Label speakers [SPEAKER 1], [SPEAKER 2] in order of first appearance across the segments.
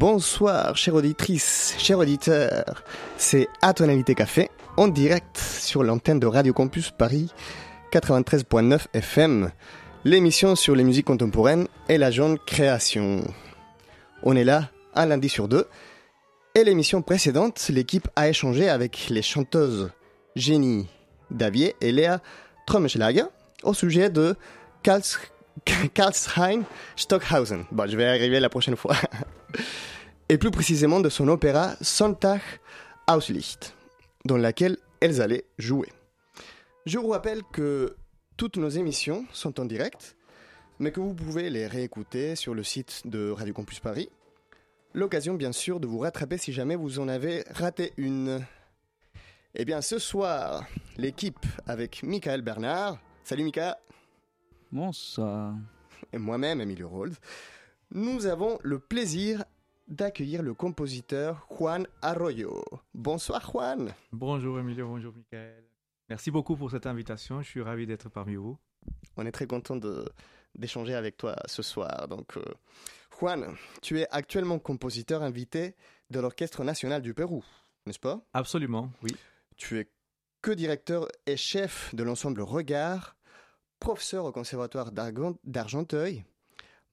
[SPEAKER 1] Bonsoir, chère auditrice, chers auditeurs. C'est À ton invité café, en direct sur l'antenne de Radio Campus Paris 93.9 FM, l'émission sur les musiques contemporaines et la jeune création. On est là un lundi sur deux. Et l'émission précédente, l'équipe a échangé avec les chanteuses Jenny Davier et Léa Tromschlager au sujet de Karlsheim Stockhausen. Bon, je vais arriver la prochaine fois. et plus précisément de son opéra Sonntag aus Licht, dans laquelle elles allaient jouer. Je vous rappelle que toutes nos émissions sont en direct, mais que vous pouvez les réécouter sur le site de Radio Campus Paris. L'occasion, bien sûr, de vous rattraper si jamais vous en avez raté une. Eh bien, ce soir, l'équipe avec Michael Bernard. Salut Mika.
[SPEAKER 2] Bonsoir.
[SPEAKER 1] Et moi-même, Emilio Rolls. Nous avons le plaisir d'accueillir le compositeur Juan Arroyo. Bonsoir Juan.
[SPEAKER 2] Bonjour Emilio, bonjour Michael. Merci beaucoup pour cette invitation, je suis ravi d'être parmi vous.
[SPEAKER 1] On est très content d'échanger avec toi ce soir. Donc, euh, Juan, tu es actuellement compositeur invité de l'Orchestre national du Pérou, n'est-ce pas?
[SPEAKER 2] Absolument, oui.
[SPEAKER 1] Tu es que directeur et chef de l'ensemble Regard, professeur au Conservatoire d'Argenteuil,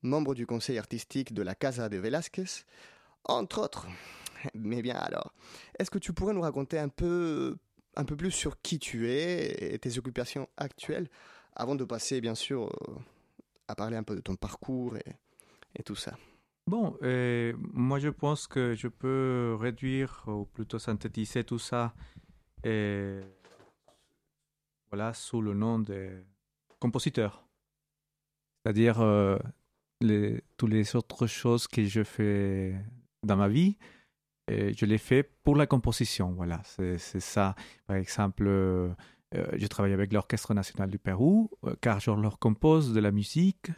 [SPEAKER 1] membre du conseil artistique de la Casa de Velázquez, entre autres. Mais bien alors, est-ce que tu pourrais nous raconter un peu un peu plus sur qui tu es et tes occupations actuelles, avant de passer bien sûr euh, à parler un peu de ton parcours et, tout ça?
[SPEAKER 2] Bon, euh, moi je pense que je peux réduire ou plutôt synthétiser tout ça et, voilà, sous le nom de compositeur. C'est-à-dire euh, les, toutes les autres choses que je fais dans ma vie, je l'ai fait pour la composition. Voilà, c'est ça. Par exemple, euh, je travaille avec l'Orchestre national du Pérou, euh, car je leur compose de la musique.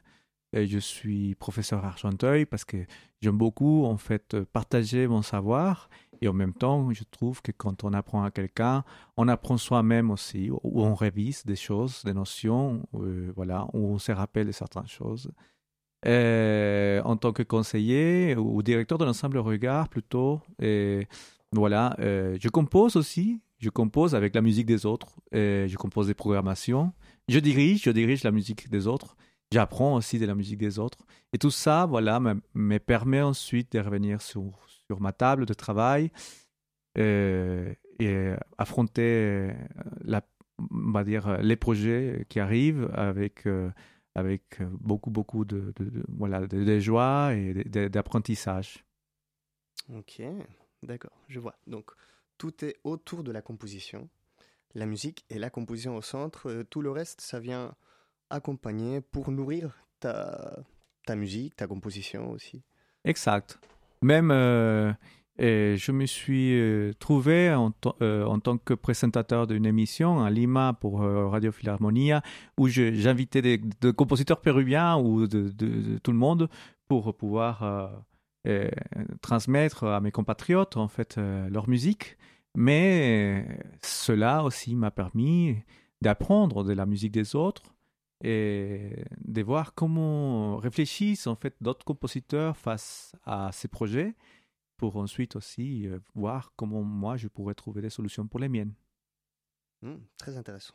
[SPEAKER 2] Je suis professeur Argenteuil parce que j'aime beaucoup en fait partager mon savoir et en même temps je trouve que quand on apprend à quelqu'un on apprend soi-même aussi ou on révise des choses des notions euh, voilà ou on se rappelle certaines choses euh, en tant que conseiller ou directeur de l'ensemble Regard plutôt. Et voilà, euh, je compose aussi. Je compose avec la musique des autres. Je compose des programmations. Je dirige, je dirige la musique des autres. J'apprends aussi de la musique des autres. Et tout ça, voilà, me, me permet ensuite de revenir sur, sur ma table de travail euh, et affronter la, on va dire, les projets qui arrivent avec avec euh, beaucoup, beaucoup de, voilà, de, joie et d'apprentissage.
[SPEAKER 1] Ok, d'accord, je vois. Donc, tout est autour de la composition, la musique et la composition au centre. Euh, tout le reste, ça vient accompagner pour nourrir ta, ta musique, ta composition aussi.
[SPEAKER 2] Exact. Même, euh, je me suis euh, trouvé en, euh, en, tant que présentateur d'une émission à Lima pour euh, Radio Philharmonia où j'invitais des, compositeurs péruviens ou de, tout le monde pour pouvoir transmettre à mes compatriotes en fait leur musique. Mais cela aussi m'a permis d'apprendre de la musique des autres et de voir comment réfléchissent en fait d'autres compositeurs face à ces projets pour ensuite aussi euh, voir comment moi je pourrais trouver des solutions pour les miennes.
[SPEAKER 1] Hmm, très intéressant.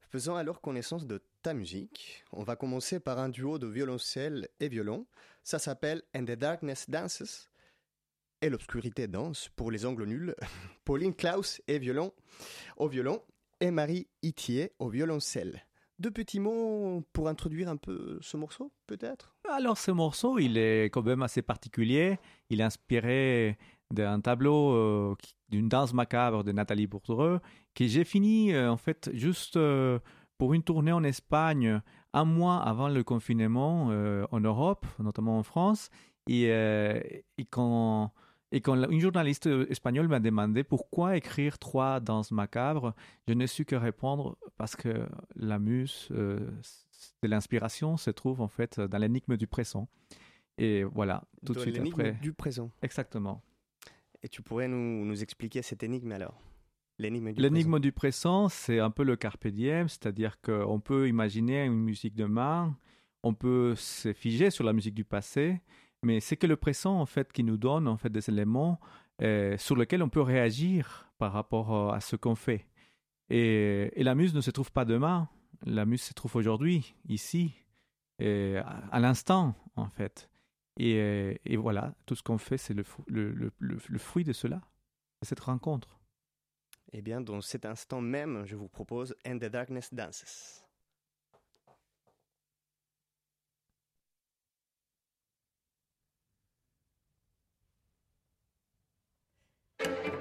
[SPEAKER 1] Faisons alors connaissance de ta musique. On va commencer par un duo de violoncelle et violon. Ça s'appelle And the Darkness Dances et l'obscurité danse pour les angles nuls. Pauline Klaus et violon au violon et Marie Itier au violoncelle. Deux petits mots pour introduire un peu ce morceau, peut-être?
[SPEAKER 2] Alors, ce morceau, il est quand même assez particulier. Il est inspiré d'un tableau euh, d'une danse macabre de Nathalie Bourdreux que j'ai fini, euh, en fait, juste euh, pour une tournée en Espagne, un mois avant le confinement en Europe, notamment en France. Et, et quand et quand une journaliste euh, espagnole m'a demandé pourquoi écrire trois danses macabres, je n'ai su que répondre parce que la muse euh, de l'inspiration se trouve en fait dans l'énigme du présent. Et voilà,
[SPEAKER 1] tout de suite après. du présent.
[SPEAKER 2] Exactement.
[SPEAKER 1] Et tu pourrais nous, nous expliquer cette énigme alors?
[SPEAKER 2] L'énigme du L'énigme du présent, c'est un peu le carpe diem, c'est-à-dire qu'on peut imaginer une musique de main, on peut se figer sur la musique du passé, mais c'est que le présent en fait qui nous donne en fait des éléments euh, sur lesquels on peut réagir par rapport à ce qu'on fait. Et, la muse ne se trouve pas demain, la muse se trouve aujourd'hui, ici, à l'instant en fait. Et, voilà, tout ce qu'on fait, c'est le, fruit de cela, de cette rencontre.
[SPEAKER 1] Eh bien, dans cet instant même, je vous propose And the Darkness Dances. you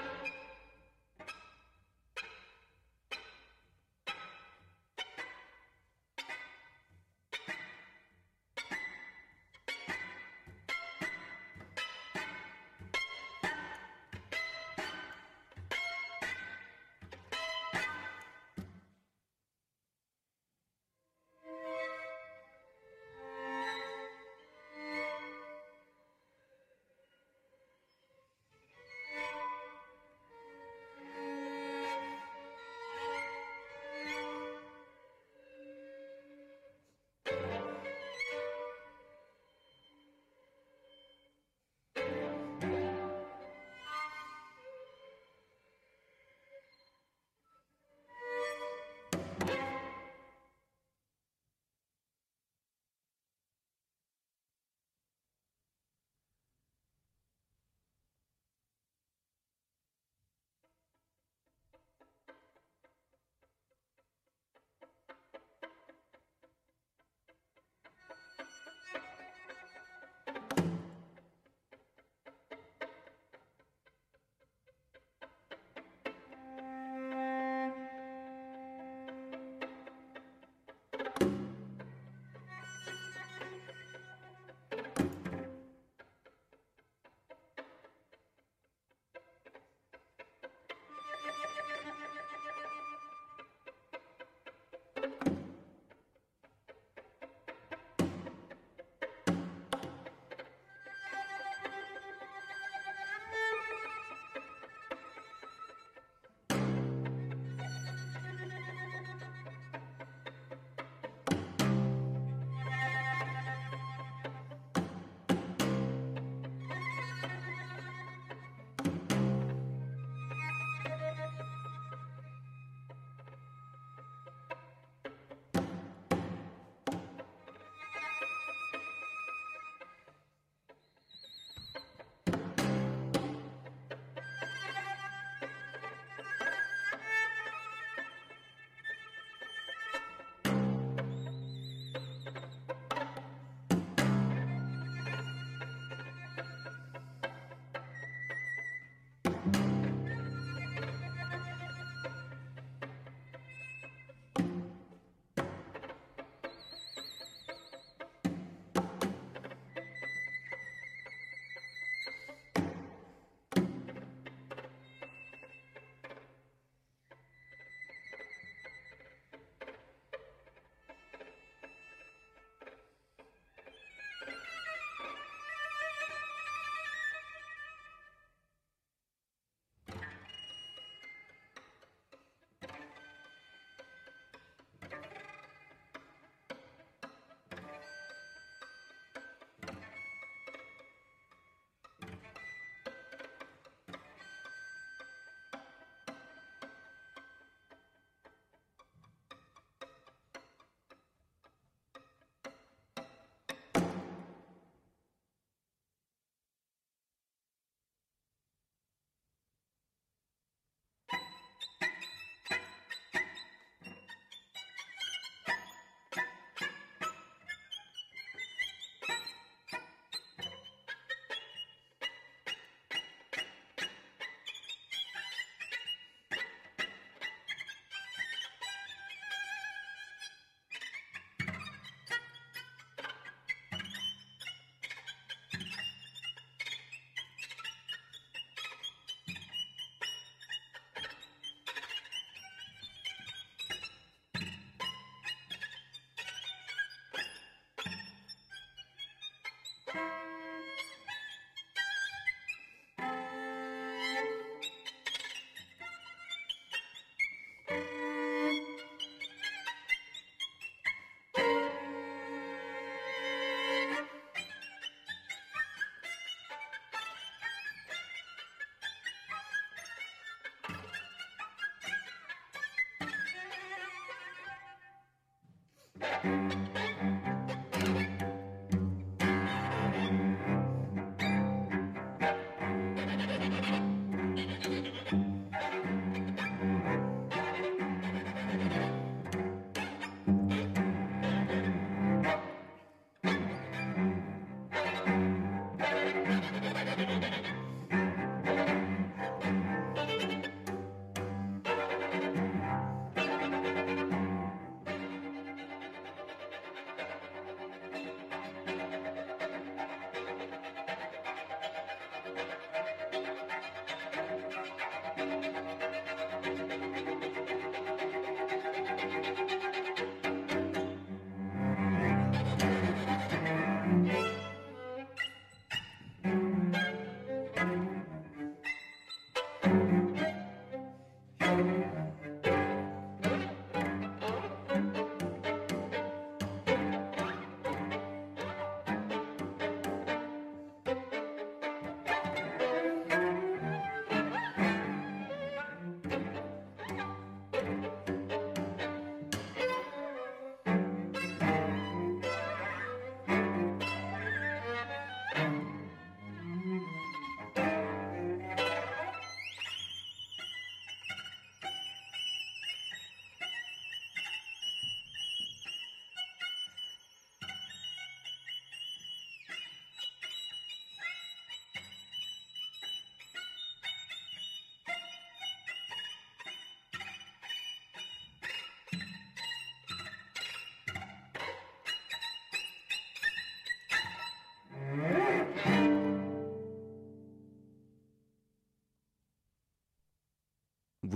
[SPEAKER 1] Yeah.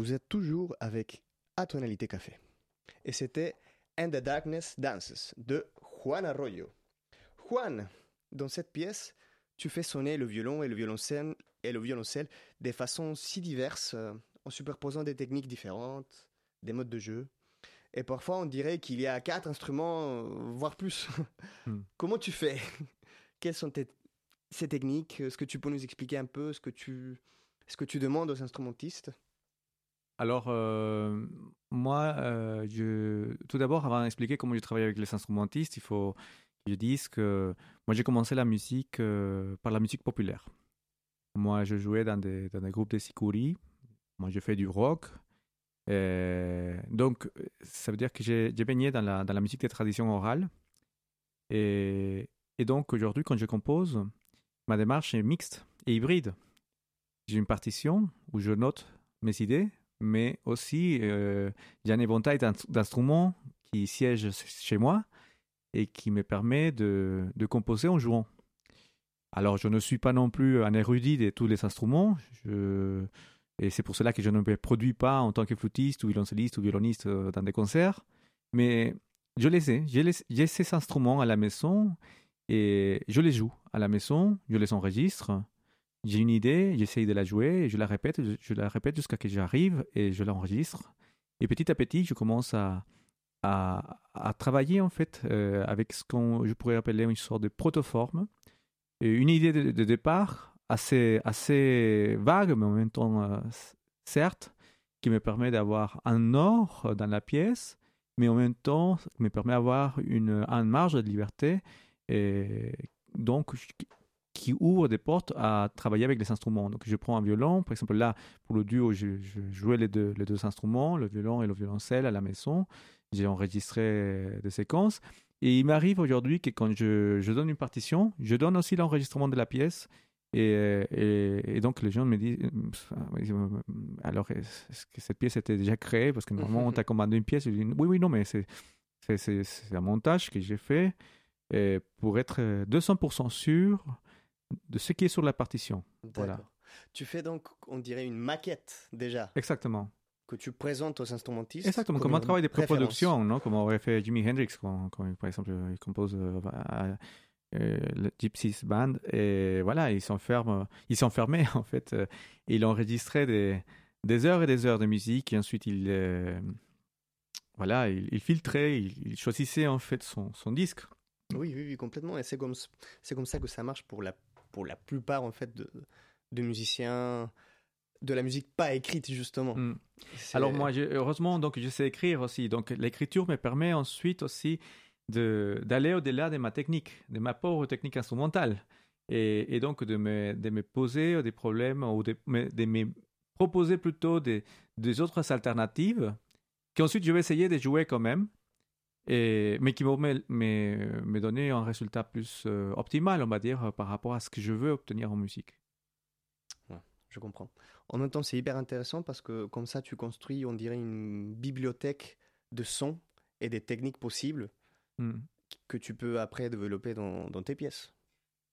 [SPEAKER 1] Vous êtes toujours avec Atonalité Café. Et c'était And the Darkness Dances de Juan Arroyo. Juan, dans cette pièce, tu fais sonner le violon et le violoncelle, et le violoncelle de façons si diverses, euh, en superposant des techniques différentes, des modes de jeu. Et parfois, on dirait qu'il y a quatre instruments, euh, voire plus. Hmm. Comment tu fais? Quelles sont ces techniques? Est-ce que tu peux nous expliquer un peu ce que tu, ce que tu demandes aux instrumentistes?
[SPEAKER 2] Alors, euh, moi, je... tout d'abord, avant d'expliquer comment je travaille avec les instrumentistes, il faut je dis que moi j'ai commencé la musique euh, par la musique populaire. Moi je jouais dans des, dans des groupes de sikuri, moi je fais du rock. donc ça veut dire que j'ai baigné dans la, dans la musique des traditions orales. Et donc aujourd'hui quand je compose, ma démarche est mixte et hybride. J'ai une partition où je note mes idées, mais aussi euh, j'ai un éventail d'instruments qui siègent chez moi et qui me permet de, composer en jouant. Alors, je ne suis pas non plus un érudit de tous les instruments, et c'est pour cela que je ne me produis pas en tant que flûtiste ou violoncelliste ou violoniste euh, dans des concerts, mais je les ai. J'ai ces instruments à la maison et je les joue à la maison, je les enregistre. J'ai une idée, j'essaye de la jouer, je la répète, je la répète jusqu'à ce que j'arrive et je l'enregistre. Et petit à petit, je commence à, à, travailler en fait euh, avec ce qu'on je pourrais appeler une sorte de protoforme, une idée de, départ assez, assez vague, mais en même temps euh, certes, qui me permet d'avoir un or dans la pièce, mais en même temps me permet d'avoir une, une marge de liberté et donc qui ouvre des portes à travailler avec les instruments. Donc je prends un violon, par exemple là pour le duo, je, jouais les deux, instruments, le violon et le violoncelle à la maison j'ai enregistré des séquences. Et il m'arrive aujourd'hui que quand je, donne une partition, je donne aussi l'enregistrement de la pièce. Et, donc les gens me disent euh, alors est-ce que cette pièce était déjà créée? Parce que normalement on t'a commandé une pièce. Je dis, oui, oui, non, mais c'est, un montage que j'ai fait pour être 200% sûr de ce qui est sur la partition. Voilà.
[SPEAKER 1] Tu fais donc, on dirait, une maquette déjà.
[SPEAKER 2] Exactement
[SPEAKER 1] que tu présentes aux instrumentistes.
[SPEAKER 2] Exactement, comme, un travail de pré-production, non? Comme aurait fait Jimi Hendrix quand, par exemple, il compose euh, euh, le Gypsies Band. Et voilà, il s'enferme, il s'enfermait en fait. Euh, il enregistrait des, des heures et des heures de musique et ensuite il, voilà, il, filtrait, il, choisissait en fait son, son disque.
[SPEAKER 1] Oui, oui, oui, complètement. Et c'est comme, c'est comme ça que ça marche pour la, pour la plupart en fait de, de musiciens de la musique pas écrite justement. Hmm.
[SPEAKER 2] Alors moi, heureusement, donc je sais écrire aussi. Donc l'écriture me permet ensuite aussi de d'aller au-delà de ma technique, de ma pauvre technique instrumentale, et, donc de me, de me poser des problèmes ou de, de me proposer plutôt des, des autres alternatives qu'ensuite je vais essayer de jouer quand même, et, mais qui vont me, me, me donner un résultat plus euh, optimal, on va dire, par rapport à ce que je veux obtenir en musique.
[SPEAKER 1] je comprends. En même temps, c'est hyper intéressant parce que comme ça, tu construis, on dirait, une bibliothèque de sons et des techniques possibles hmm. que tu peux après développer dans, tes pièces.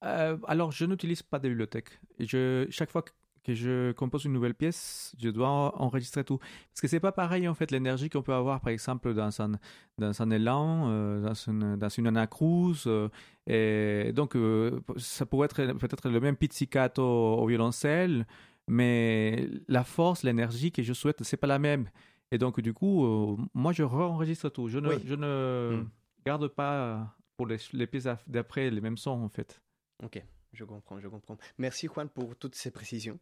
[SPEAKER 2] Euh, alors, je n'utilise pas de bibliothèque. Je, chaque fois que je compose une nouvelle pièce, je dois enregistrer tout. Parce que c'est pas pareil, en fait, l'énergie qu'on peut avoir, par exemple, dans un, dans un élan, euh, dans, une, dans une anacrouse. Euh, et donc, ça pourrait être peut-être le même pizzicato au violoncelle, mais la force, l'énergie que je souhaite, c'est pas la même. Et donc, du coup, euh, moi, je re-enregistre tout. Je ne, je ne hmm. garde pas pour les, les pièces d'après les mêmes sons, en fait.
[SPEAKER 1] Ok, je comprends, je comprends. Merci, Juan, pour toutes ces précisions.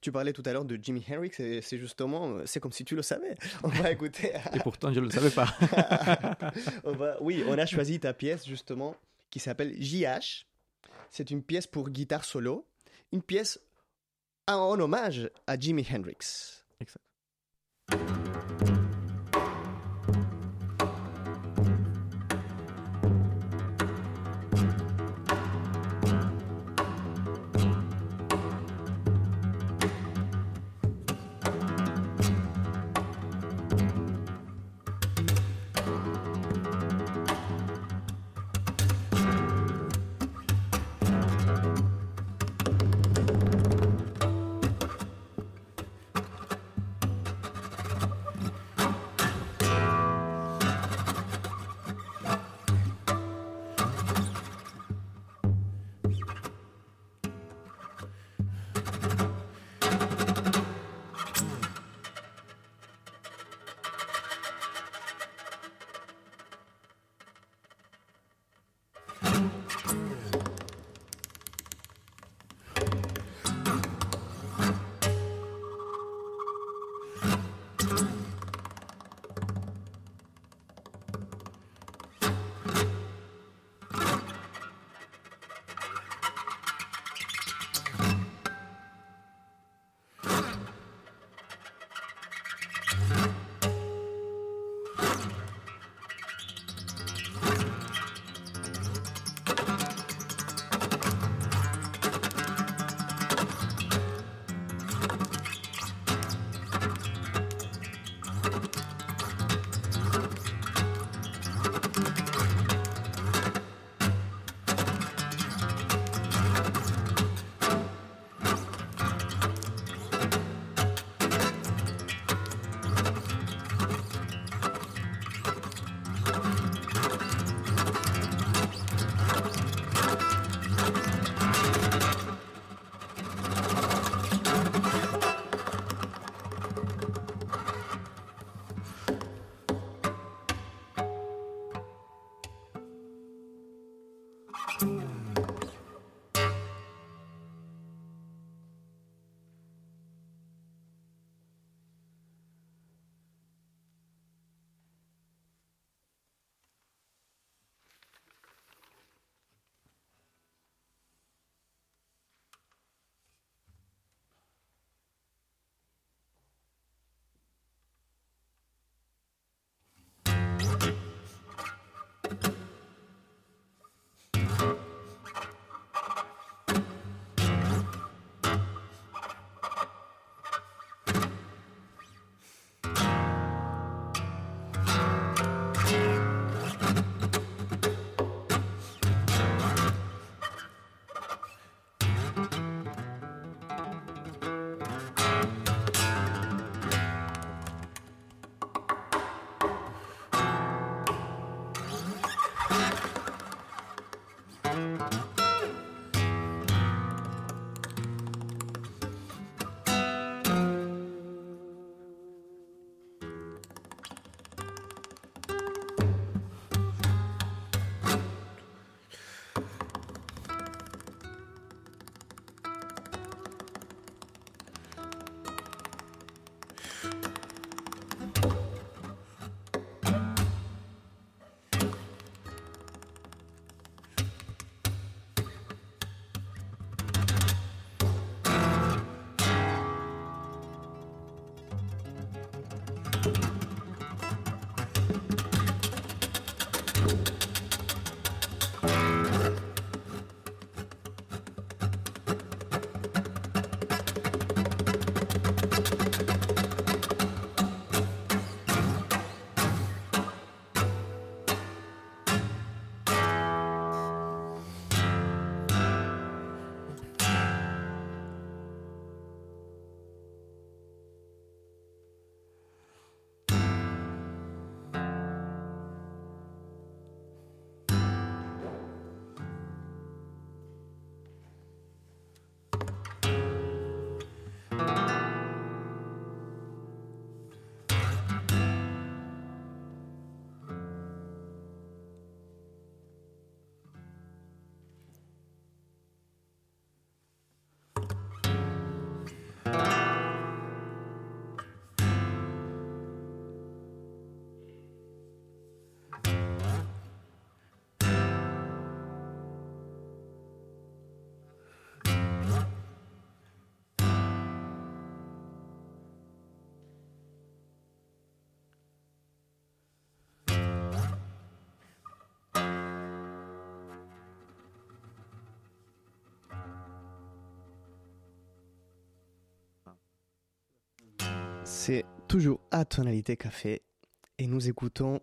[SPEAKER 1] Tu parlais tout à l'heure de Jimi Hendrix, et c'est justement, c'est comme si tu le savais. On va écouter.
[SPEAKER 2] et pourtant, je ne le savais pas.
[SPEAKER 1] Oui, on a choisi ta pièce, justement, qui s'appelle JH. C'est une pièce pour guitare solo. Une pièce en hommage à Jimi Hendrix. Exact. C'est toujours à tonalité café et nous écoutons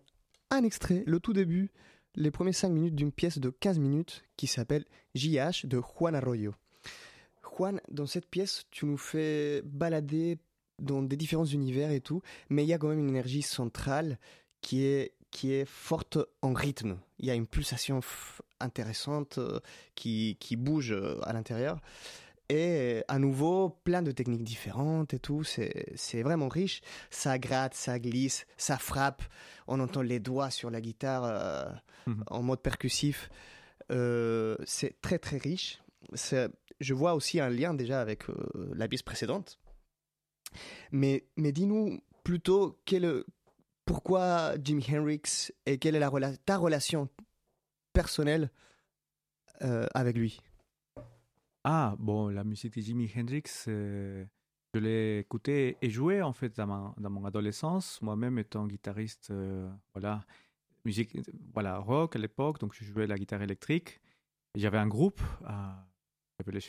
[SPEAKER 1] un extrait, le tout début, les premiers 5 minutes d'une pièce de 15 minutes qui s'appelle JH de Juan Arroyo. Juan, dans cette pièce, tu nous fais balader dans des différents univers et tout, mais il y a quand même une énergie centrale qui est, qui est forte en rythme. Il y a une pulsation intéressante euh, qui, qui bouge euh, à l'intérieur. Et à nouveau, plein de techniques différentes et tout. C'est vraiment riche. Ça gratte, ça glisse, ça frappe. On entend les doigts sur la guitare euh, mhm. en mode percussif. Euh, c'est très très riche. Je vois aussi un lien déjà avec euh, la pièce précédente. Mais, mais dis-nous plutôt quel, pourquoi Jimi Hendrix et quelle est la, ta relation personnelle avec lui?
[SPEAKER 2] Ah, bon, la musique de Jimi Hendrix, euh, je l'ai écoutée et jouée en fait dans, dans mon adolescence, moi-même étant guitariste, euh, voilà, musique, voilà, rock à l'époque, donc je jouais la guitare électrique. J'avais un groupe euh, qui s'appelait.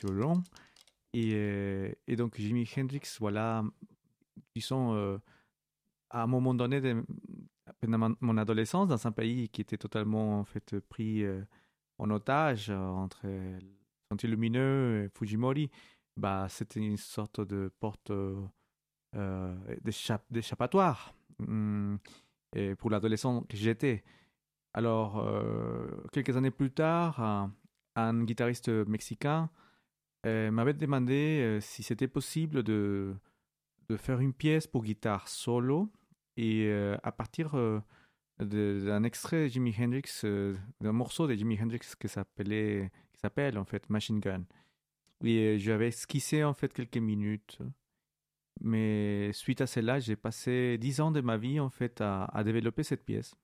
[SPEAKER 2] Et, euh, et donc Jimi Hendrix, voilà, sont à un moment donné de mon adolescence, dans un pays qui était totalement en fait pris en otage entre Sentier Lumineux, Fujimori, bah, c'était une sorte de porte euh, d'échappatoire hum, pour l'adolescent que j'étais. Alors, euh, quelques années plus tard, un, guitariste mexicain euh, m'avait demandé euh, si c'était possible de faire une pièce pour guitare solo et à partir d'un extrait de Jimi Hendrix, d'un morceau de Jimi Hendrix qui s'appelait, qui s'appelle en fait Machine Gun. Et j'avais esquissé en fait quelques minutes. Mais suite à cela, j'ai passé dix ans de ma vie en fait à, développer cette pièce.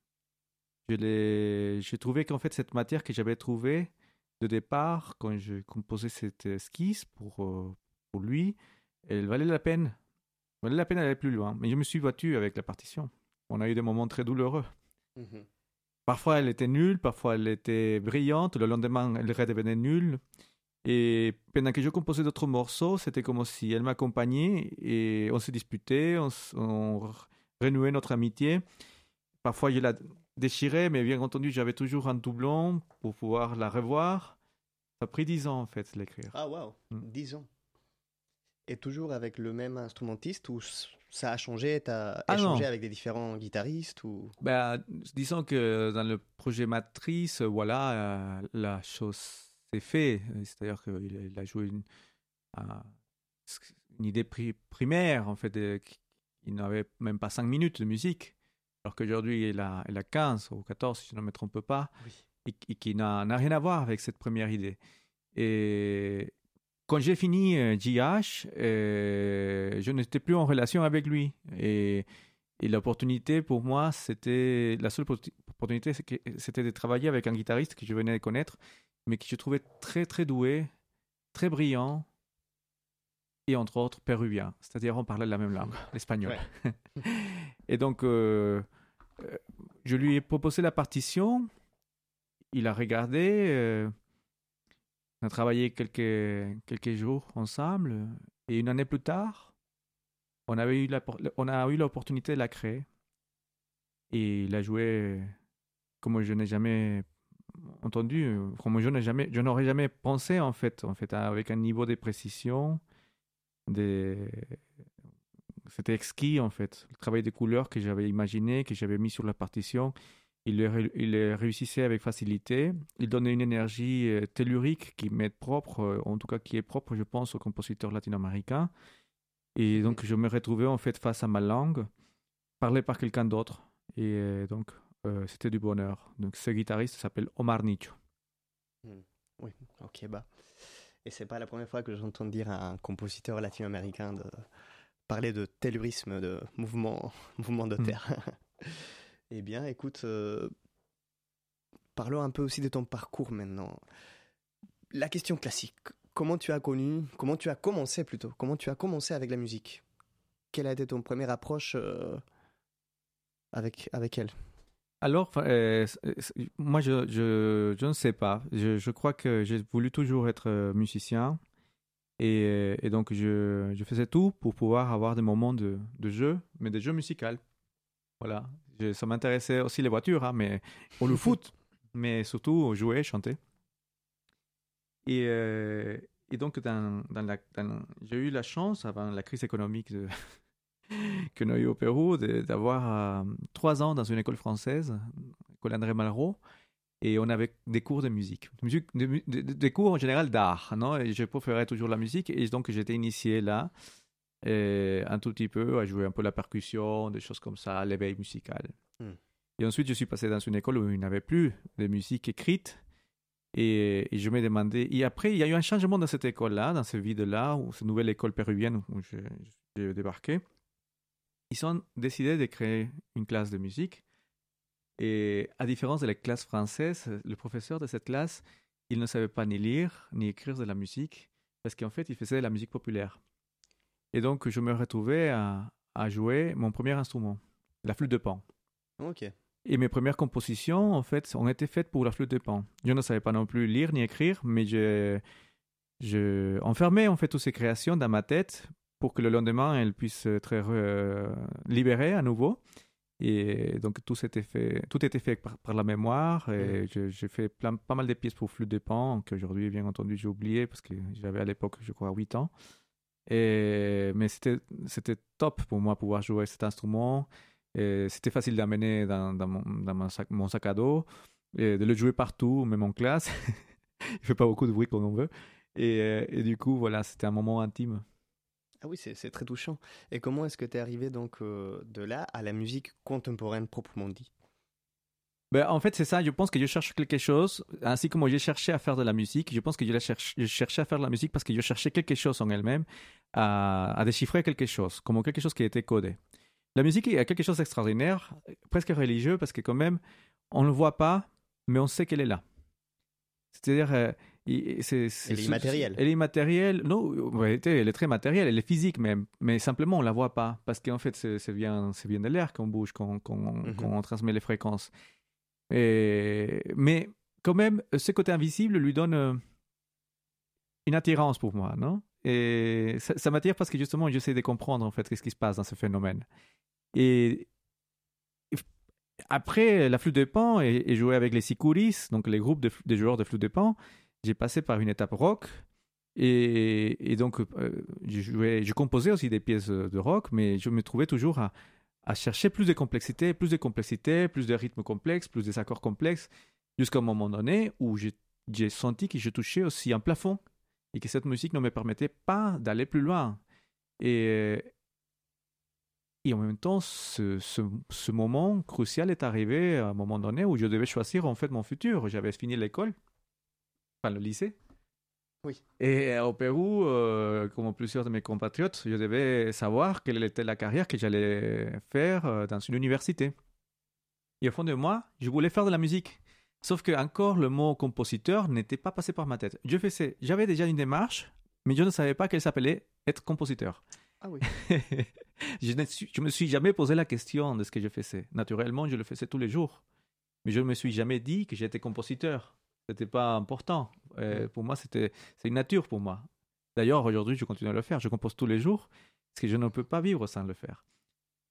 [SPEAKER 2] Je j'ai trouvé qu'en fait cette matière que j'avais trouvée de départ quand je composais cette esquisse pour, euh, pour lui, elle valait la peine. Valait la peine d'aller plus loin. Mais je me suis battu avec la partition. On a eu des moments très douloureux. Mhm. Parfois elle était nulle, parfois elle était brillante, le lendemain elle redevenait nulle. Et pendant que je composais d'autres morceaux, c'était comme si elle m'accompagnait et on se disputait, on, on renouait notre amitié. Parfois je la déchirais, mais bien entendu j'avais toujours un doublon pour pouvoir la revoir. Ça a pris dix ans en fait l'écrire.
[SPEAKER 1] Ah waouh, mm. dix ans. Et toujours avec le même instrumentiste ou ça a changé Tu as ah échangé avec des différents guitaristes ou?
[SPEAKER 2] Ben, Disons que dans le projet Matrice, voilà, euh, la chose s'est faite. C'est-à-dire qu'il a joué une, une idée primaire, en fait, il n'avait même pas cinq minutes de musique, alors qu'aujourd'hui il a, il a 15 ou 14, si je ne me trompe pas, et, et, qui n'a rien à voir avec cette première idée. Et quand j'ai fini JH, euh, euh, je n'étais plus en relation avec lui. Et, l'opportunité pour moi, c'était la seule opportunité, c'était de travailler avec un guitariste que je venais de connaître, mais que je trouvais très très doué, très brillant, et entre autres péruvien. C'est-à-dire on parlait la même langue, l'espagnol. et donc, euh, je lui ai proposé la partition. Il a regardé. On a travaillé quelques, jours ensemble et une année plus tard, on, avait eu a eu l'opportunité de la créer. Et il a joué comme je n'ai jamais entendu, comme je n'aurais jamais pensé en fait, avec un niveau de précision, c'était exquis en fait, le travail des couleurs que j'avais imaginé, que j'avais mis sur la partition, il les, réussissait avec facilité. Il donnait une énergie euh, tellurique qui m'est propre, euh, en tout cas qui est propre, je pense, aux compositeurs latino-américains. Et donc, je me retrouvais en fait face à ma langue, parlée par quelqu'un d'autre. Et euh, donc, c'était du bonheur. Donc, ce guitariste s'appelle Omar Nicho.
[SPEAKER 1] Hmm. Oui, ok, bah. Et c'est pas la première fois que j'entends dire à un compositeur latino-américain de parler de tellurisme, de mouvement, mouvement de hmm. terre. Eh bien, écoute, euh, parlons un peu aussi de ton parcours maintenant. La question classique, comment tu as connu, comment tu as commencé plutôt, comment tu as commencé avec la musique? Quelle a été ton première approche euh, avec, avec elle?
[SPEAKER 2] Alors, euh, moi, je, je, je, ne sais pas. Je, je crois que j'ai voulu toujours être musicien. Et, et donc, je, faisais tout pour pouvoir avoir des moments de, de jeu, mais des jeux musicaux. Voilà ça m'intéressait aussi les voitures, hein, mais pour le foot, mais surtout jouer, chanter. Et, euh, et donc, dans, dans la, j'ai eu la chance, avant la crise économique de, que nous avons eu au Pérou, d'avoir euh, trois ans dans une école française, l'école André Malraux, et on avait des cours de musique, musique des cours en général d'art, non? Et je préférais toujours la musique, et donc j'étais initié là et un tout petit peu à jouer un peu la percussion, des choses comme ça, l'éveil musical. Hmm. Et ensuite, je suis passé dans une école où il n'y avait plus de musique écrite. Et, je me demandais. Et après, il y a eu un changement dans cette école-là, dans cette ville-là, ou cette nouvelle école péruvienne où j'ai débarqué. Ils ont décidé de créer une classe de musique. Et à différence de la classe française, le professeur de cette classe, il ne savait pas ni lire ni écrire de la musique, parce qu'en fait, il faisait de la musique populaire. Et donc, je me retrouvais à, à jouer mon premier instrument, la flûte de pan.
[SPEAKER 1] Ok.
[SPEAKER 2] Et mes premières compositions, en fait, ont été faites pour la flûte de pan. Je ne savais pas non plus lire ni écrire, mais je, je enfermais en fait toutes ces créations dans ma tête pour que le lendemain, elles puissent être euh, libérées à nouveau. Et donc, tout, était fait, tout était fait par, la mémoire. Et j'ai fait plein, pas mal de pièces pour flûte de pan, qu'aujourd'hui, bien entendu, j'ai oublié parce que j'avais à l'époque, je crois, 8 ans. Mais c'était, c'était top pour moi pouvoir jouer cet instrument. C'était facile d'amener dans, mon, sac, mon, sac, à dos, et de le jouer partout, même en classe. Il fait pas beaucoup de bruit comme on veut. Et, et du coup, voilà, c'était un moment intime.
[SPEAKER 1] Ah oui, c'est, c'est très touchant. Et comment est-ce que tu es arrivé donc euh, de là à la musique contemporaine proprement dit?
[SPEAKER 2] Ben, en fait, c'est ça. Je pense que je cherche quelque chose, ainsi comme j'ai cherché à faire de la musique. Je pense que je, cherche, je cherchais à faire de la musique parce que je cherchais quelque chose en elle-même, à, à, déchiffrer quelque chose, comme quelque chose qui était codé. La musique est quelque chose d'extraordinaire, presque religieux, parce que quand même, on ne le voit pas, mais on sait qu'elle est là. C'est-à-dire, euh,
[SPEAKER 1] c'est, elle est immatérielle.
[SPEAKER 2] Elle est immatérielle. Non, elle est très matérielle, elle est physique même. Mais simplement, on la voit pas. Parce qu'en fait, c'est, bien, bien de l'air qu'on bouge, qu'on, mhm. qu'on, transmet les fréquences. Mais quand même, ce côté invisible lui donne euh, une attirance pour moi, non? Et ça, m'attire parce que justement, j'essaie de comprendre en fait ce qui se passe dans ce phénomène. Et après la flûte de pan et, jouer avec les sikuris, donc les groupes de, des joueurs de flûte de pan, j'ai passé par une étape rock. Et, donc, euh, je, composais aussi des pièces de rock, mais je me trouvais toujours à, chercher plus de complexité, plus de complexité, plus de rythmes complexes, plus des accords complexes, jusqu'à un moment donné où j'ai senti que je touchais aussi un plafond et que cette musique ne me permettait pas d'aller plus loin. Et, et en même temps, ce, ce, moment crucial est arrivé à un moment donné où je devais choisir en fait mon futur. J'avais fini l'école enfin le lycée.
[SPEAKER 1] Oui.
[SPEAKER 2] Et au Pérou, euh, comme plusieurs de mes compatriotes, je devais savoir quelle était la carrière que j'allais faire euh, dans une université. Et au fond de moi, je voulais faire de la musique. Sauf que encore le mot compositeur n'était pas passé par ma tête. Je faisais, j'avais déjà une démarche, mais je ne savais pas qu'elle s'appelait être compositeur.
[SPEAKER 1] Ah oui.
[SPEAKER 2] je ne me suis jamais posé la question de ce que je faisais. Naturellement, je le faisais tous les jours. Mais je ne me suis jamais dit que j'étais compositeur c'était pas important. Pour moi, c'était c'est une nature pour moi. D'ailleurs, aujourd'hui, je continue à le faire. Je compose tous les jours parce que je ne peux pas vivre sans le faire.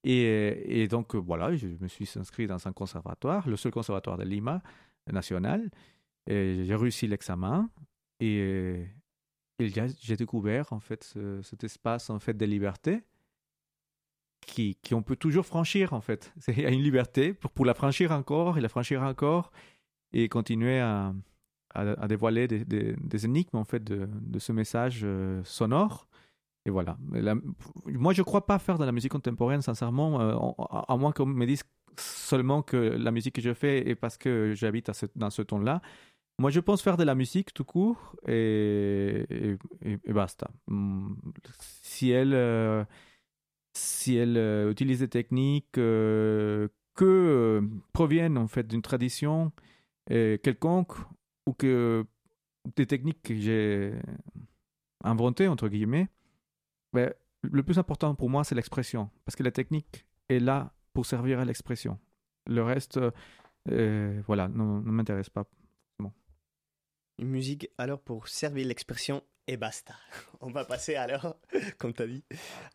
[SPEAKER 2] Et, et donc, voilà, je me suis inscrit dans un conservatoire, le seul conservatoire de Lima, national. Et j'ai réussi l'examen et, j'ai découvert en fait cet espace en fait de liberté qui, qui on peut toujours franchir en fait. Il y a une liberté pour, pour la franchir encore et la franchir encore et continuer à, à, dévoiler des, énigmes en fait de, de ce message euh, sonore. Et voilà. moi, je ne crois pas faire de la musique contemporaine, sincèrement, euh, à, moins qu'on me dise seulement que la musique que je fais est parce que j'habite dans ce ton-là. Moi, je pense faire de la musique tout court et, et, basta. Hmm, si elle, euh, si elle utilise des techniques que proviennent en fait d'une tradition quelconque ou que des techniques que j'ai inventées, entre guillemets, ben, le plus important pour moi, c'est l'expression. Parce que la technique est là pour servir à l'expression. Le reste, euh, voilà, ne, m'intéresse pas. Bon.
[SPEAKER 1] Une musique alors pour servir l'expression et basta. On va passer alors, comme tu as dit,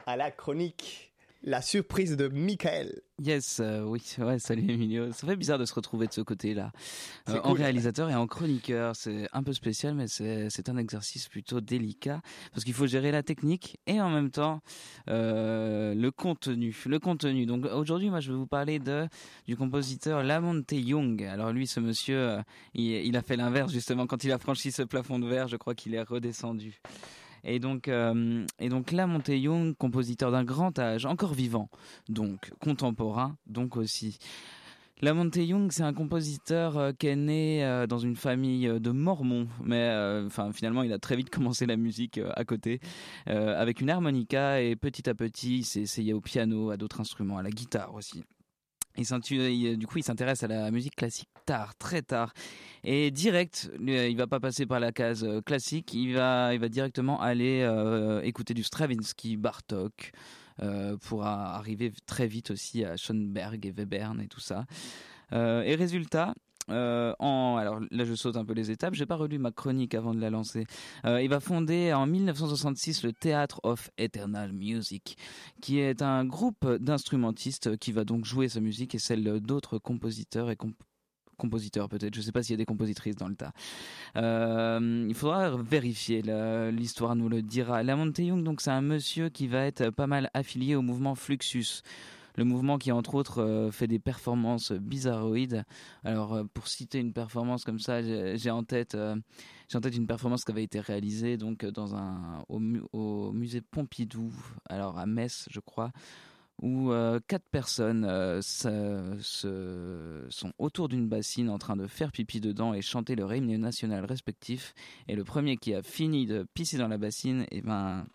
[SPEAKER 1] à la chronique la surprise de Michael.
[SPEAKER 3] Yes, euh, oui, ouais, salut Emilio. Ça fait bizarre de se retrouver de ce côté-là. Euh, en réalisateur et en chroniqueur, c'est un peu spécial, mais c'est un exercice plutôt délicat parce qu'il faut gérer la technique et en même temps euh, le contenu. Le contenu. Donc aujourd'hui, moi, je vais vous parler de du compositeur Lamonte Young. Alors lui, ce monsieur, il, il a fait l'inverse justement quand il a franchi ce plafond de verre. Je crois qu'il est redescendu. Et donc, euh, et donc Young, compositeur d'un grand âge, encore vivant, donc contemporain, donc aussi. La Young, c'est un compositeur euh, qui est né euh, dans une famille de mormons, mais finalement il a très vite commencé la musique à côté, avec une harmonica et petit à petit il s'est essayé au piano, à d'autres instruments, à la guitare aussi. Il du coup, il s'intéresse à la musique classique tard, très tard. Et direct, il va pas passer par la case euh, classique, il va, il va directement aller euh, écouter du Stravinsky, Bartok, euh, pour arriver très vite aussi à Schoenberg et Webern et tout ça. et résultat, euh, en, alors là, je saute un peu les étapes. J'ai pas relu ma chronique avant de la lancer. Euh, il va fonder en 1966 le Theatre of Eternal Music, qui est un groupe d'instrumentistes qui va donc jouer sa musique et celle d'autres compositeurs et compositeurs peut-être, je sais pas s'il y a des compositrices dans le tas. Euh, il faudra vérifier, l'histoire nous le dira. La Young, donc c'est un monsieur qui va être pas mal affilié au mouvement Fluxus le mouvement qui entre autres euh, fait des performances bizarroïdes. Alors euh, pour citer une performance comme ça, j'ai en tête en tête une performance qui avait été réalisée donc dans un au, musée Pompidou, alors à Metz je crois où euh, quatre personnes euh, sont autour d'une bassine en train de faire pipi dedans et chanter leur hymne national respectif. Et le premier qui a fini de pisser dans la bassine, et eh ben,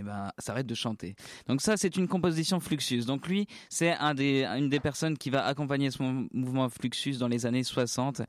[SPEAKER 3] eh ben s'arrête de chanter. Donc ça c'est une composition Fluxus. Donc lui c'est un des une des personnes qui va accompagner ce mouvement Fluxus dans les années 60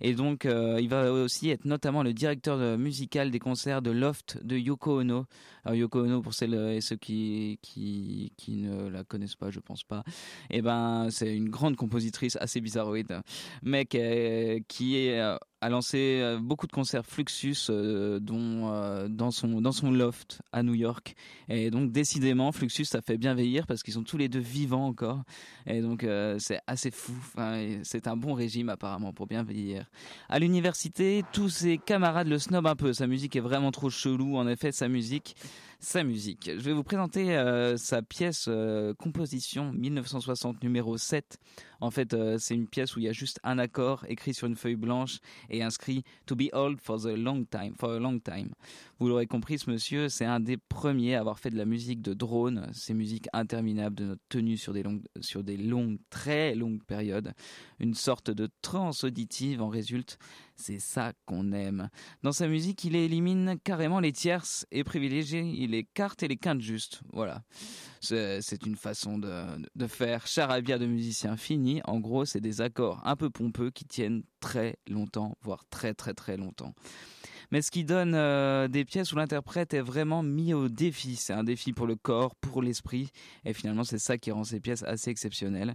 [SPEAKER 3] et donc euh, il va aussi être notamment le directeur musical des concerts de Loft de Yoko Ono. Alors Yoko Ono pour celles et ceux qui qui qui ne la connaissent pas, je pense pas. Et eh ben c'est une grande compositrice assez bizarroïde mais qui est euh, a lancé euh, beaucoup de concerts Fluxus euh, dont euh, dans son dans son loft à New York. Et donc décidément Fluxus ça fait bien veillir parce qu'ils sont tous les deux vivants encore. Et donc c'est assez fou. C'est un bon régime apparemment pour bien vieillir. À l'université tous ses camarades le snob un peu. Sa musique est vraiment trop chelou. En effet sa musique sa musique. Je vais vous présenter euh, sa pièce euh, composition 1960 numéro 7. En fait, euh, c'est une pièce où il y a juste un accord écrit sur une feuille blanche et inscrit To be old for the long time, for a long time. Vous l'aurez compris, ce monsieur, c'est un des premiers à avoir fait de la musique de drone, ces musiques interminables de notre tenue sur des longues, sur des longues, très longues périodes. Une sorte de transe auditive en résulte. C'est ça qu'on aime. Dans sa musique, il élimine carrément les tierces et privilégie les cartes et les quintes justes. Voilà. C'est une façon de, de faire charabia de musicien fini. En gros, c'est des accords un peu pompeux qui tiennent très longtemps, voire très très très longtemps mais ce qui donne euh, des pièces où l'interprète est vraiment mis au défi. C'est un défi pour le corps, pour l'esprit, et finalement c'est ça qui rend ces pièces assez exceptionnelles.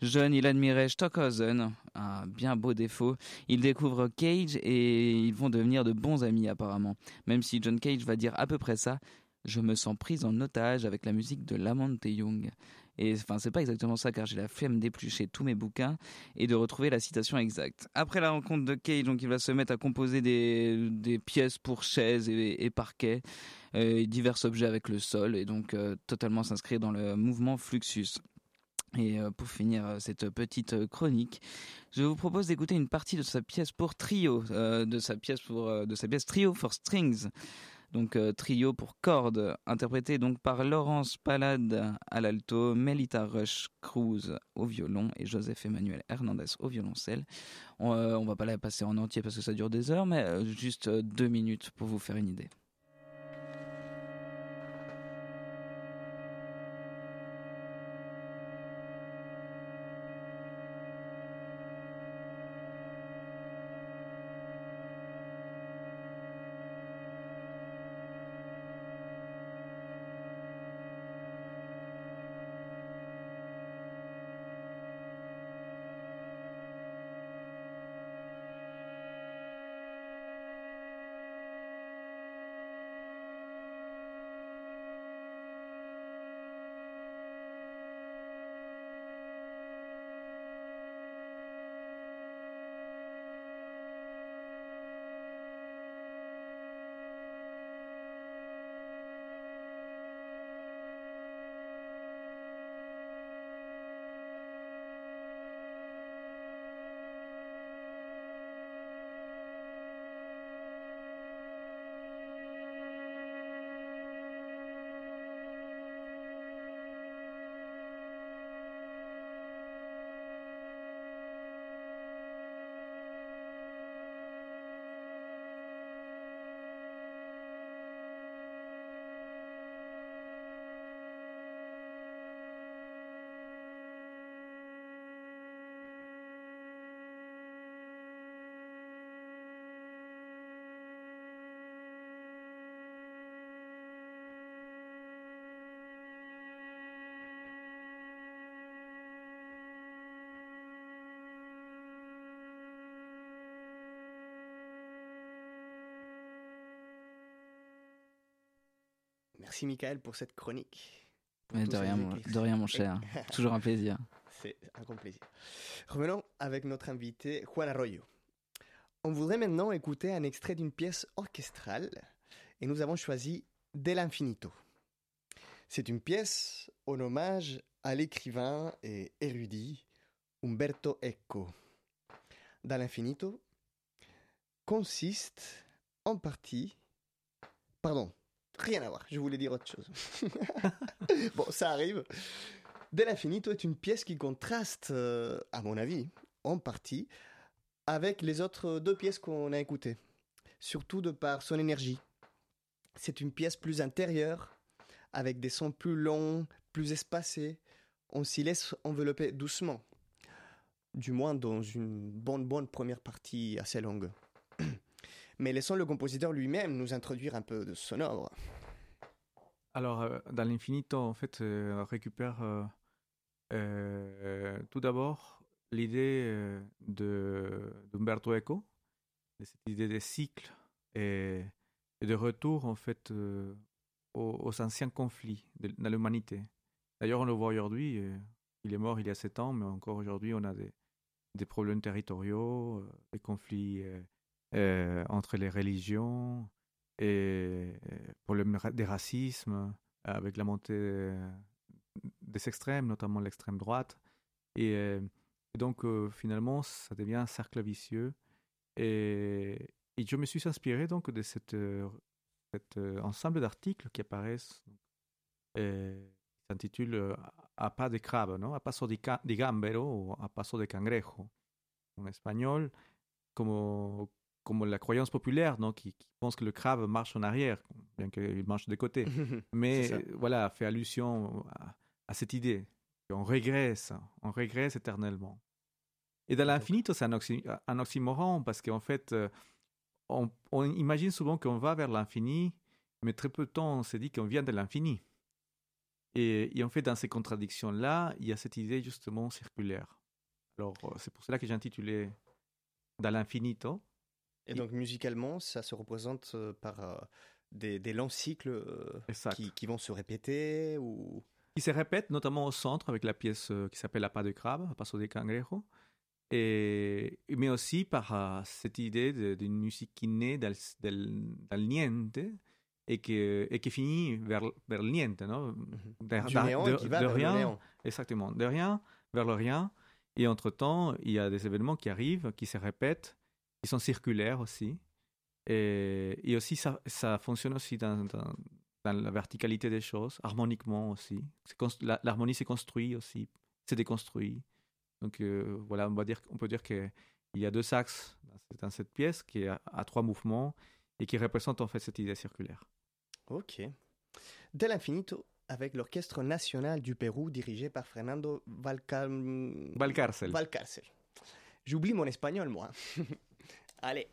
[SPEAKER 3] Jeune, il admirait Stockhausen, un bien beau défaut. Il découvre Cage et ils vont devenir de bons amis apparemment. Même si John Cage va dire à peu près ça, je me sens prise en otage avec la musique de Lamont Young. Et enfin, c'est pas exactement ça car j'ai la flemme d'éplucher tous mes bouquins et de retrouver la citation exacte. Après la rencontre de Cage, donc il va se mettre à composer des, pièces pour chaises et, parquets, euh, divers objets avec le sol et donc euh, totalement s'inscrire dans le mouvement Fluxus. Et euh, pour finir cette petite chronique, je vous propose d'écouter une partie de sa pièce pour trio, de sa pièce pour de sa pièce trio for strings donc euh, trio pour cordes, interprété donc par Laurence Palade à l'alto, Melita Rush Cruz au violon et Joseph Emmanuel Hernandez au violoncelle. On, euh, on va pas la passer en entier parce que ça dure des heures, mais euh, juste deux minutes pour vous faire une idée.
[SPEAKER 1] Merci Michael pour cette chronique.
[SPEAKER 3] de, rien, mon, de rien, mon cher. Toujours un plaisir.
[SPEAKER 1] C'est un grand plaisir. Revenons avec notre invité Juan Arroyo. On voudrait maintenant écouter un extrait d'une pièce orchestrale et nous avons choisi Del Infinito. C'est une pièce en hommage à l'écrivain et érudit Umberto Eco. Del Infinito consiste en partie, pardon, Rien à voir, je voulais dire autre chose. bon, ça arrive. De l'infinito est une pièce qui contraste, euh, à mon avis, en partie, avec les autres deux pièces qu'on a écoutées. Surtout de par son énergie. C'est une pièce plus intérieure, avec des sons plus longs, plus espacés. On s'y laisse envelopper doucement. Du moins dans une bonne, bonne première partie assez longue. Mais laissons le compositeur lui-même nous introduire un peu de son œuvre.
[SPEAKER 2] Alors, euh, dans l'infinito, en fait, euh, récupère euh, tout d'abord l'idée de d'Umberto Eco, cette idée de cycle et, de retour, en fait, aux, anciens conflits de, dans l'humanité. D'ailleurs, on le voit aujourd'hui, il est mort il y a sept ans, mais encore aujourd'hui, on a des, des problèmes territoriaux, des conflits entre les religions et euh, problèmes ra- des racismes avec la montée euh, des extrêmes, notamment l'extrême droite. Et, euh, donc, euh, finalement, ça devient un cercle vicieux. Et, et je me suis inspiré donc de cette, euh, cet euh, ensemble d'articles qui apparaissent, euh, qui s'intitule euh, A pas de crabe, non? A paso de gambero ou A paso de cangrejo en espagnol, como, como la croyance populaire, non? Qui, qui pense que le crabe marche en arrière, bien qu'il marche de côté. Mais euh, voilà, fait allusion à, à cette idée qu'on régresse, on régresse éternellement. Et dans l'infinito, c'est un, oxy- un oxymoron parce qu'en fait, euh, on, on imagine souvent qu'on va vers l'infini, mais très peu de temps on se dit qu'on vient de l'infini. Et, et en fait, dans ces contradictions-là, il y a cette idée justement circulaire. Alors, euh, c'est pour cela que j'ai intitulé Dans l'infinito.
[SPEAKER 1] Et donc musicalement, ça se représente euh, par euh, des, des longs cycles euh, qui, qui vont se répéter ou...
[SPEAKER 2] qui se répète notamment au centre avec la pièce qui s'appelle La pas de crabe, Paso de Cangrejo, et, mais aussi par cette idée d'une musique qui naît dans, le- le- le niente et qui, et qui finit vers, vers le niente, non De,
[SPEAKER 1] Du
[SPEAKER 2] de-
[SPEAKER 1] néant
[SPEAKER 2] de-
[SPEAKER 1] qui va
[SPEAKER 2] de
[SPEAKER 1] vers le
[SPEAKER 2] rien,
[SPEAKER 1] néant.
[SPEAKER 2] Exactement, de rien vers le rien. Et entre-temps, il y a des événements qui arrivent, qui se répètent, qui sont circulaires aussi. Et, et aussi, ça, ça fonctionne aussi dans, dans, dans la verticalité des choses, harmoniquement aussi. L'harmonie s'est construite aussi, c'est déconstruit. Donc euh, voilà, on, va dire, on peut dire qu'il y a deux axes dans cette, pièce qui à trois mouvements et qui représentent en fait cette idée circulaire.
[SPEAKER 1] Ok. De l'infinito avec l'Orchestre national du Pérou dirigé par Fernando Valcar...
[SPEAKER 2] Valcárcel.
[SPEAKER 1] Valcárcel. J'oublie mon espagnol, moi. Allez.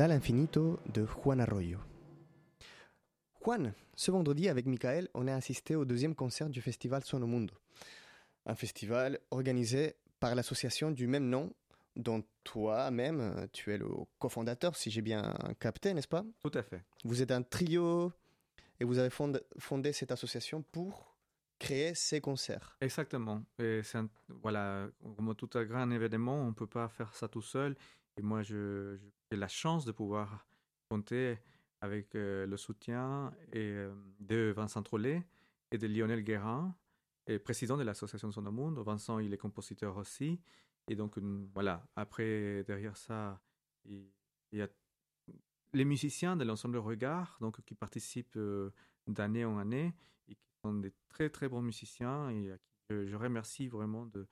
[SPEAKER 1] Dal Infinito de Juan Arroyo. Juan, ce vendredi avec Michael, on a assisté au deuxième concert du festival Sono Mundo. Un festival organisé par l'association du même nom dont toi-même, tu es le cofondateur, si j'ai bien capté, n'est-ce pas?
[SPEAKER 2] Tout à fait.
[SPEAKER 1] Vous êtes un trio et vous avez fondé, fondé cette association pour créer ces concerts.
[SPEAKER 2] Exactement. Et c'est voilà, comme tout un grand événement, on ne peut pas faire ça tout seul. Et moi, j'ai la chance de pouvoir compter avec euh, le soutien et, euh, de Vincent Trollet et de Lionel Guérin, et président de l'association Son Monde. Vincent, il est compositeur aussi. Et donc, voilà, après, derrière ça, il, y a les musiciens de l'ensemble Regard, donc, qui participent euh, d'année en année et qui sont des très, très bons musiciens et je, remercie vraiment de,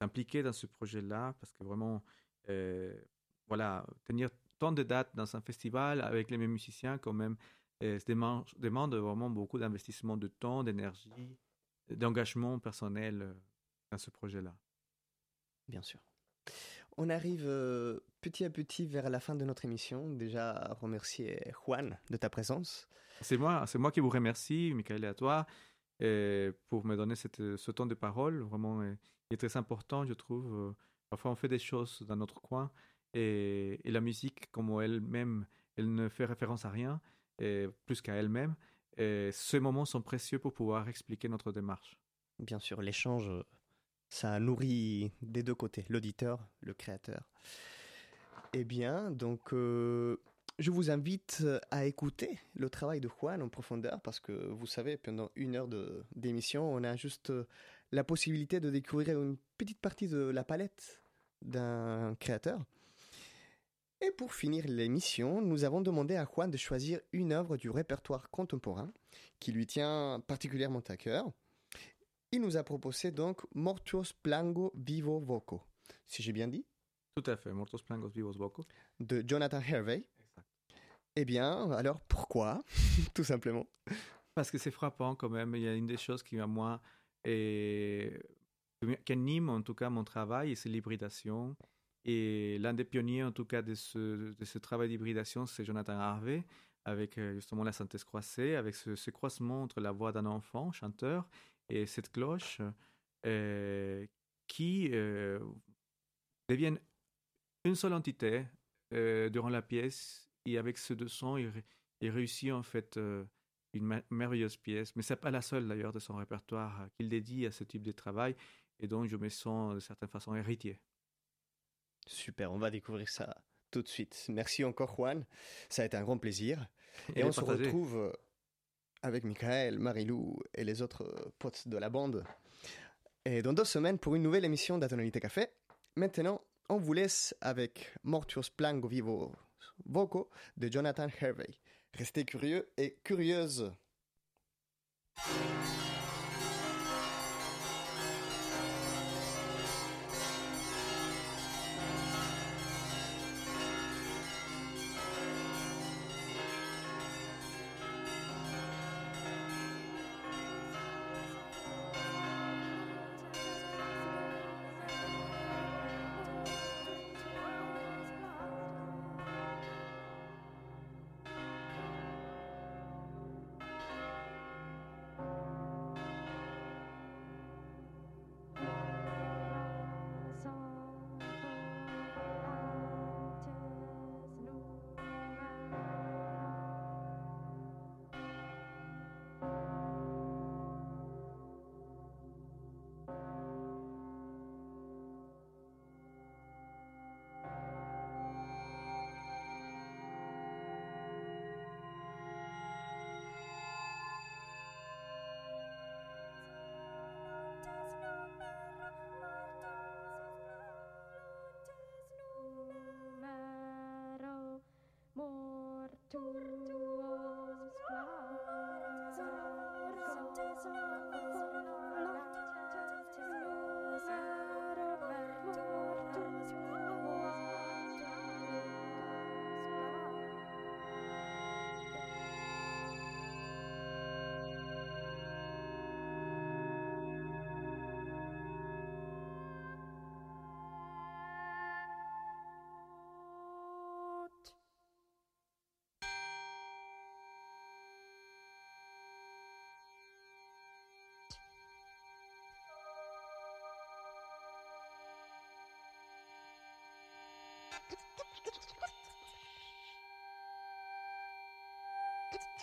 [SPEAKER 2] s'impliquer dans ce projet-là parce que vraiment, voilà, tenir tant de dates dans un festival avec les mêmes musiciens, quand même, euh, demande, demande vraiment beaucoup d'investissement de temps, d'énergie, d'engagement personnel dans ce projet-là
[SPEAKER 1] bien sûr. On arrive euh, petit à petit vers la fin de notre émission. Déjà, remercier Juan de ta présence.
[SPEAKER 2] C'est moi, c'est moi qui vous remercie, Michael et à toi, et pour me donner cette, ce temps de parole. Vraiment, il est très important, je trouve. Euh, parfois, on fait des choses dans notre coin et, la musique, comme elle-même, elle ne fait référence à rien, plus qu'à elle-même. Et ces moments sont précieux pour pouvoir expliquer notre démarche.
[SPEAKER 1] Bien sûr, l'échange ça nourrit des deux côtés, l'auditeur, le créateur. Eh bien, donc, euh, je vous invite à écouter le travail de Juan en profondeur parce que vous savez, pendant une heure d'émission, on a juste la possibilité de découvrir une petite partie de la palette d'un créateur. Et pour finir l'émission, nous avons demandé à Juan de choisir une œuvre du répertoire contemporain qui lui tient particulièrement à cœur. Il nous a proposé donc Mortuos Plango Vivo Voco. Si j'ai bien dit
[SPEAKER 2] Tout à fait, Mortuos Plangos Vivos Voco.
[SPEAKER 1] De Jonathan Hervey. Exact. Eh bien, alors pourquoi Tout simplement?
[SPEAKER 2] Parce que c'est frappant quand même. Il y a une des choses qui, à moi, et qui anime en tout cas mon travail, c'est l'hybridation. Et l'un des pionniers, en tout cas, de ce, de ce travail d'hybridation, c'est Jonathan Harvey, avec euh, justement la synthèse croisée, avec ce, croisement entre la voix d'un enfant, chanteur, et cette cloche euh, qui euh, deviennent une seule entité euh, durant la pièce. Et avec ce deux sons, il, réussit en fait une merveilleuse pièce, mais c'est pas la seule d'ailleurs de son répertoire qu'il dédie à ce type de travail et donc je me sens de certaine façon héritier.
[SPEAKER 1] Super, on va découvrir ça tout de suite. Merci encore Juan, ça a été un grand plaisir. Et, on se retrouve avec Michael, Marilou et les autres euh, potes de la bande. Et dans deux semaines pour une nouvelle émission d'Atonalité Café. Maintenant, on vous laisse avec Mortius Plango Vivo Voco de Jonathan Hervey. Restez curieux et curieuses. Tour. Thank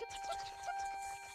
[SPEAKER 1] you.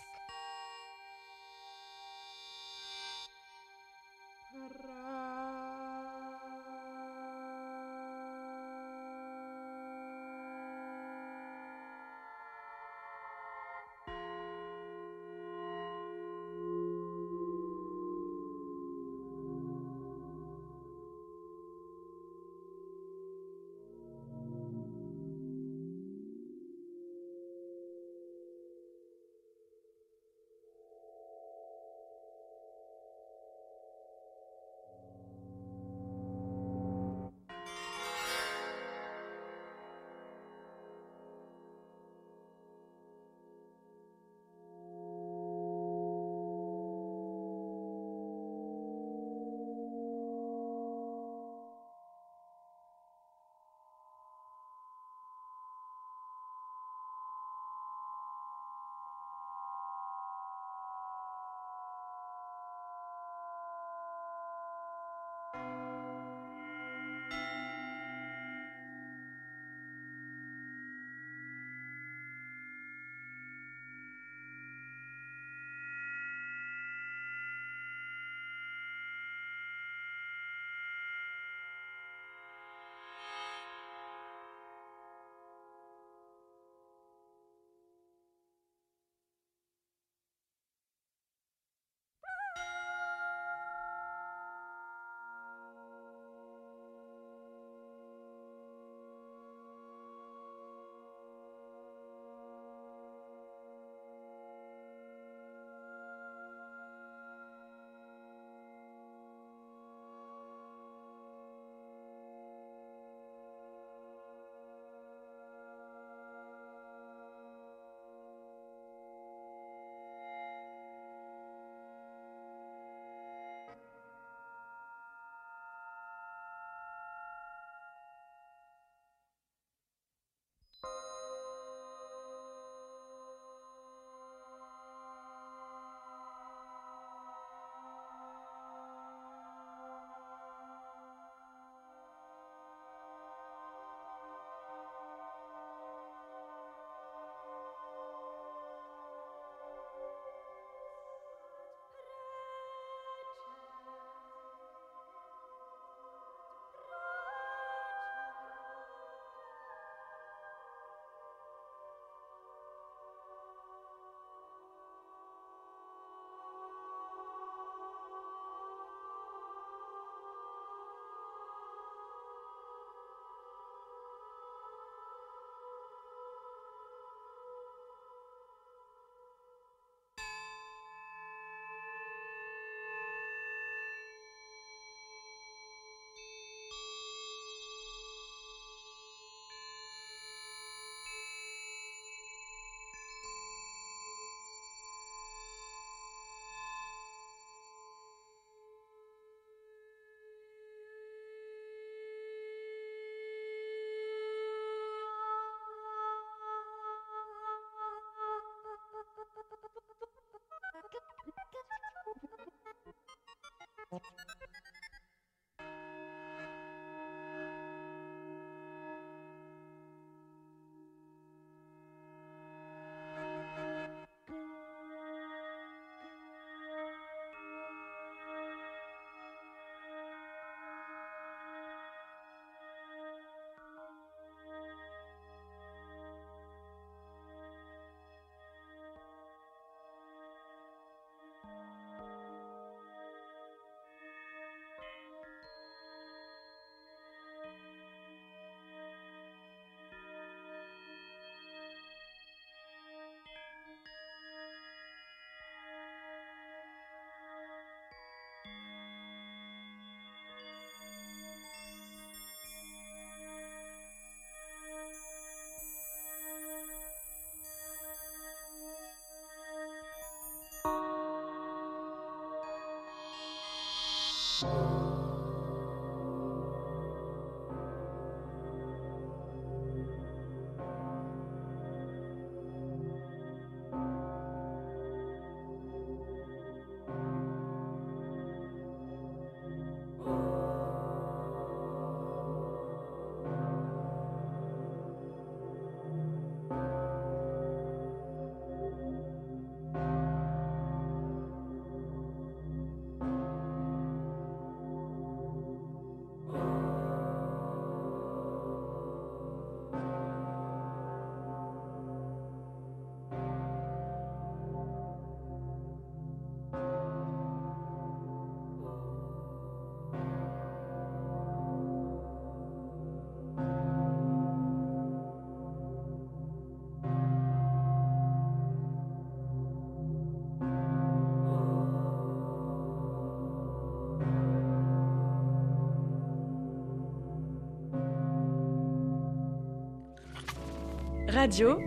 [SPEAKER 4] Radio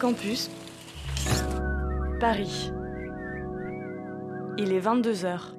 [SPEAKER 4] Campus Paris. Il est 22 heures.